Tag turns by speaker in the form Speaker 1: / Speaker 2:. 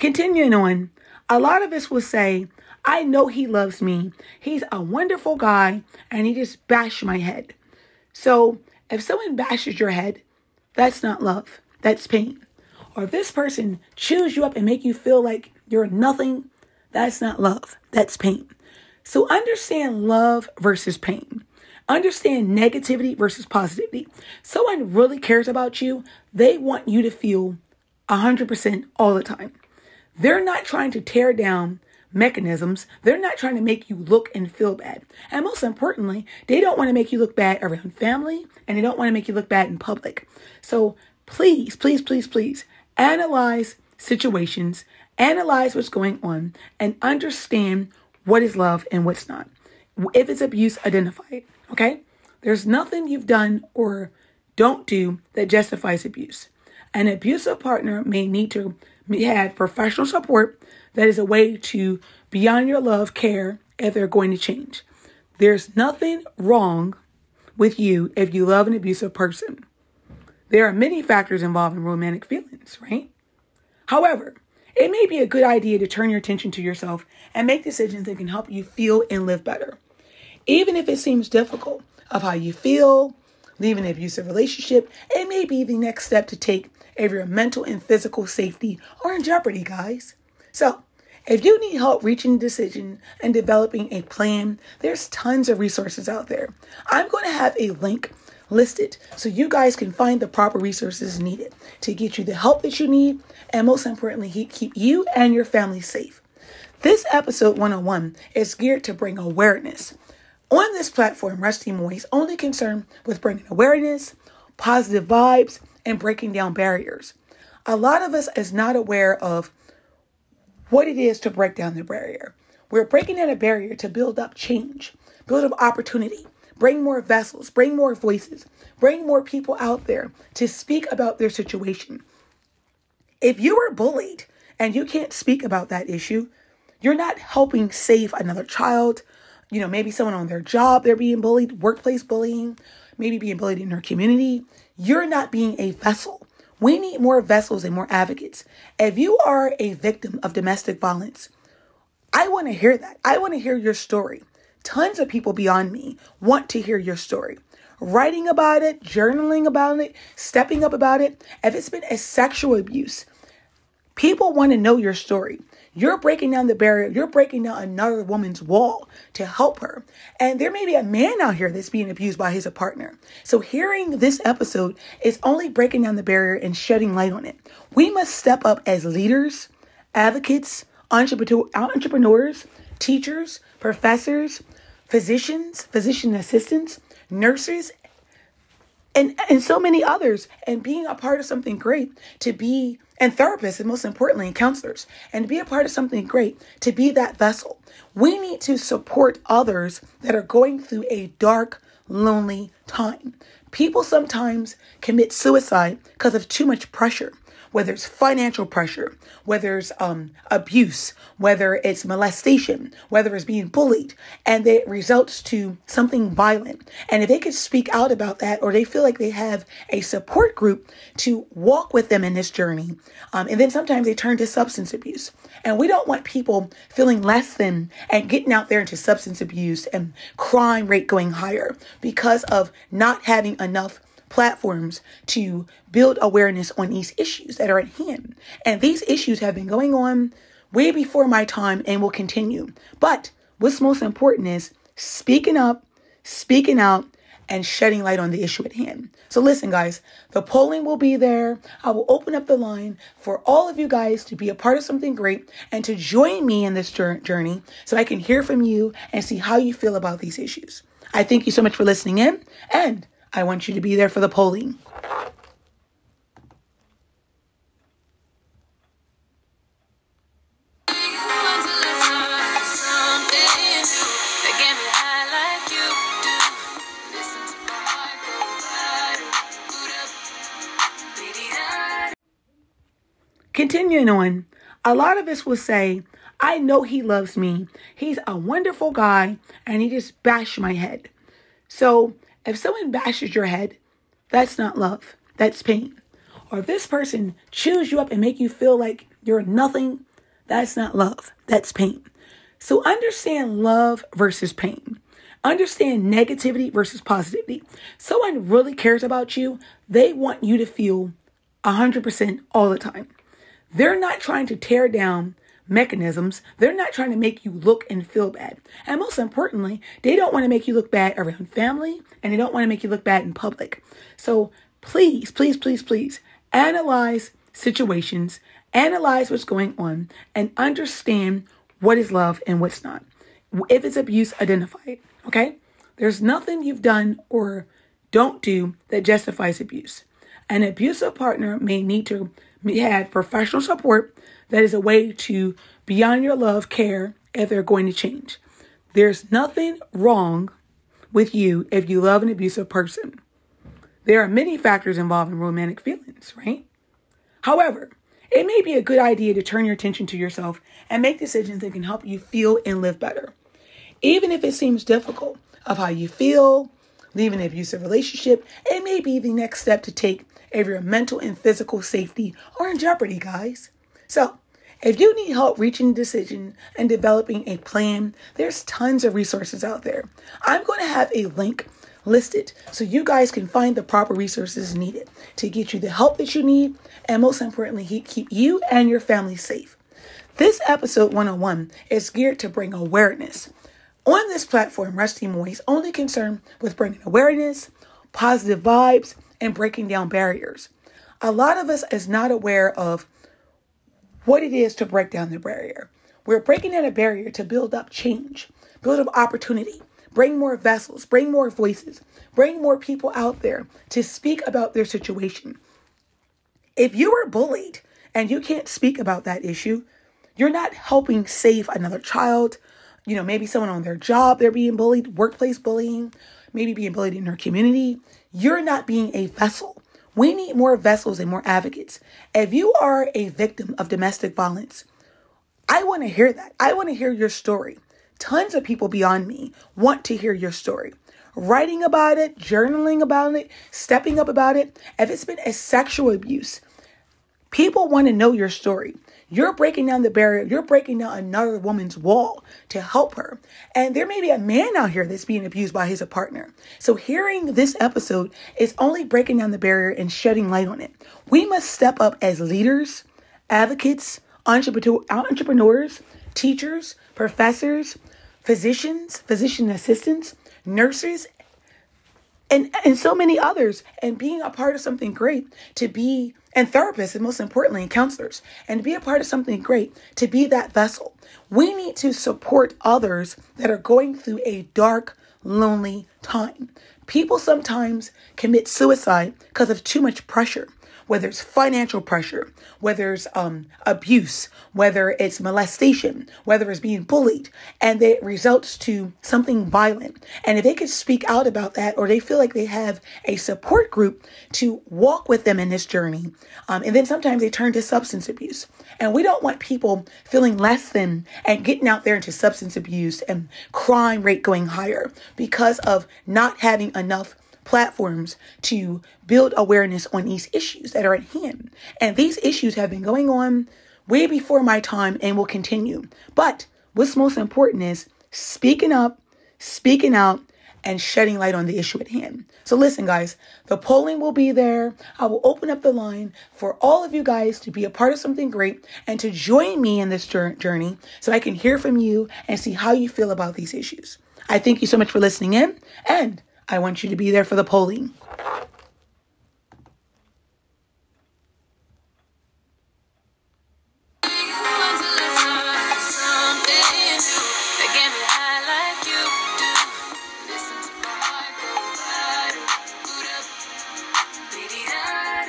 Speaker 1: Continuing on, a lot of us will say, I know he loves me. He's a wonderful guy, and he just bashed my head. So if someone bashes your head, that's not love, that's pain. Or if this person chews you up and make you feel like you're nothing, that's not love, that's pain. So understand love versus pain. Understand negativity versus positivity. Someone really cares about you. They want you to feel 100% all the time. They're not trying to tear down mechanisms. They're not trying to make you look and feel bad. And most importantly, they don't want to make you look bad around family and they don't want to make you look bad in public. So please, please, please, please analyze situations, analyze what's going on, and understand what is love and what's not. If it's abuse, identify it. Okay? There's nothing you've done or don't do that justifies abuse. An abusive partner may need to have professional support that is a way to, beyond your love, care if they're going to change. There's nothing wrong with you if you love an abusive person. There are many factors involved in romantic feelings, right? However, it may be a good idea to turn your attention to yourself and make decisions that can help you feel and live better. Even if it seems difficult of how you feel, leaving an abusive relationship, it may be the next step to take if your mental and physical safety are in jeopardy, guys. So, if you need help reaching a decision and developing a plan, there's tons of resources out there. I'm going to have a link listed so you guys can find the proper resources needed to get you the help that you need and most importantly, keep you and your family safe. This episode 101 is geared to bring awareness. On this platform, Rusty Moy is only concerned with bringing awareness, positive vibes, and breaking down barriers. A lot of us is not aware of what it is to break down the barrier. We're breaking down a barrier to build up change, build up opportunity, bring more vessels, bring more voices, bring more people out there to speak about their situation. If you were bullied and you can't speak about that issue, you're not helping save another child. You know, maybe someone on their job, they're being bullied, workplace bullying, maybe being bullied in their community. You're not being a vessel. We need more vessels and more advocates. If you are a victim of domestic violence, I want to hear that. I want to hear your story. Tons of people beyond me want to hear your story. Writing about it, journaling about it, stepping up about it. If it's been a sexual abuse, people want to know your story. You're breaking down the barrier. You're breaking down another woman's wall to help her. And there may be a man out here that's being abused by his partner. So hearing this episode is only breaking down the barrier and shedding light on it. We must step up as leaders, advocates, entrepreneurs, teachers, professors, physicians, physician assistants, nurses, and, and so many others, and being a part of something great to be and therapists, and most importantly, counselors, and to be a part of something great, to be that vessel. We need to support others that are going through a dark, lonely time. People sometimes commit suicide because of too much pressure whether it's financial pressure, whether it's um, abuse, whether it's molestation, whether it's being bullied, and it results to something violent. And if they could speak out about that, or they feel like they have a support group to walk with them in this journey, um, and then sometimes they turn to substance abuse. And we don't want people feeling less than and getting out there into substance abuse and crime rate going higher because of not having enough platforms to build awareness on these issues that are at hand. And these issues have been going on way before my time and will continue. But what's most important is speaking up, speaking out, and shedding light on the issue at hand. So, listen, guys, the polling will be there. I will open up the line for all of you guys to be a part of something great and to join me in this journey so I can hear from you and see how you feel about these issues. I thank you so much for listening in, and I want you to be there for the polling. Continuing on, a lot of us will say, I know he loves me. He's a wonderful guy, and he just bashed my head. So if someone bashes your head, that's not love, that's pain. Or if this person chews you up and make you feel like you're nothing, That's not love, that's pain. So understand love versus pain. Understand negativity versus positivity. Someone really cares about you, they want you to feel 100% all the time. They're not trying to tear down mechanisms. They're not trying to make you look and feel bad. And most importantly, they don't want to make you look bad around family and they don't want to make you look bad in public. So please, please, please, please analyze situations, analyze what's going on, and understand what is love and what's not. If it's abuse, identify it. Okay? There's nothing you've done or don't do that justifies abuse. An abusive partner may need to have professional support that is a way to, beyond your love, care if they're going to change. There's nothing wrong with you if you love an abusive person. There are many factors involved in romantic feelings, right? However, it may be a good idea to turn your attention to yourself and make decisions that can help you feel and live better. Even if it seems difficult of how you feel, leaving an abusive relationship, it may be the next step to take if your mental and physical safety are in jeopardy, guys. So, if you need help reaching a decision and developing a plan, there's tons of resources out there. I'm going to have a link listed so you guys can find the proper resources needed to get you the help that you need and most importantly keep you and your family safe. This episode 101 is geared to bring awareness. On this platform, Rusty Moy is only concerned with bringing awareness, positive vibes, and breaking down barriers. A lot of us is not aware of what it is to break down the barrier. We're breaking down a barrier to build up change, build up opportunity, bring more vessels, bring more voices, bring more people out there to speak about their situation. If you are bullied and you can't speak about that issue, you're not helping save another child. You know, maybe someone on their job, they're being bullied, workplace bullying, maybe being bullied in their community. You're not being a vessel. We need more vessels and more advocates. If you are a victim of domestic violence, I want to hear that. I want to hear your story. Tons of people beyond me want to hear your story. Writing about it, journaling about it, stepping up about it. If it's been a sexual abuse, people want to know your story. You're breaking down the barrier. You're breaking down another woman's wall to help her. And there may be a man out here that's being abused by his partner. So hearing this episode is only breaking down the barrier and shedding light on it. We must step up as leaders, advocates, entrepreneurs, teachers, professors, physicians, physician assistants, nurses, and, and so many others, and being a part of something great to be and therapists, and most importantly, counselors, and to be a part of something great, to be that vessel. We need to support others that are going through a dark, lonely time. People sometimes commit suicide because of too much pressure whether it's financial pressure, whether it's um, abuse, whether it's molestation, whether it's being bullied, and it results to something violent. And if they could speak out about that, or they feel like they have a support group to walk with them in this journey, um, and then sometimes they turn to substance abuse. And we don't want people feeling less than and getting out there into substance abuse and crime rate going higher because of not having enough platforms to build awareness on these issues that are at hand. And these issues have been going on way before my time and will continue. But what's most important is speaking up, speaking out, and shedding light on the issue at hand. So, listen, guys, the polling will be there. I will open up the line for all of you guys to be a part of something great and to join me in this journey so I can hear from you and see how you feel about these issues. I thank you so much for listening in, and I want you to be there for the polling.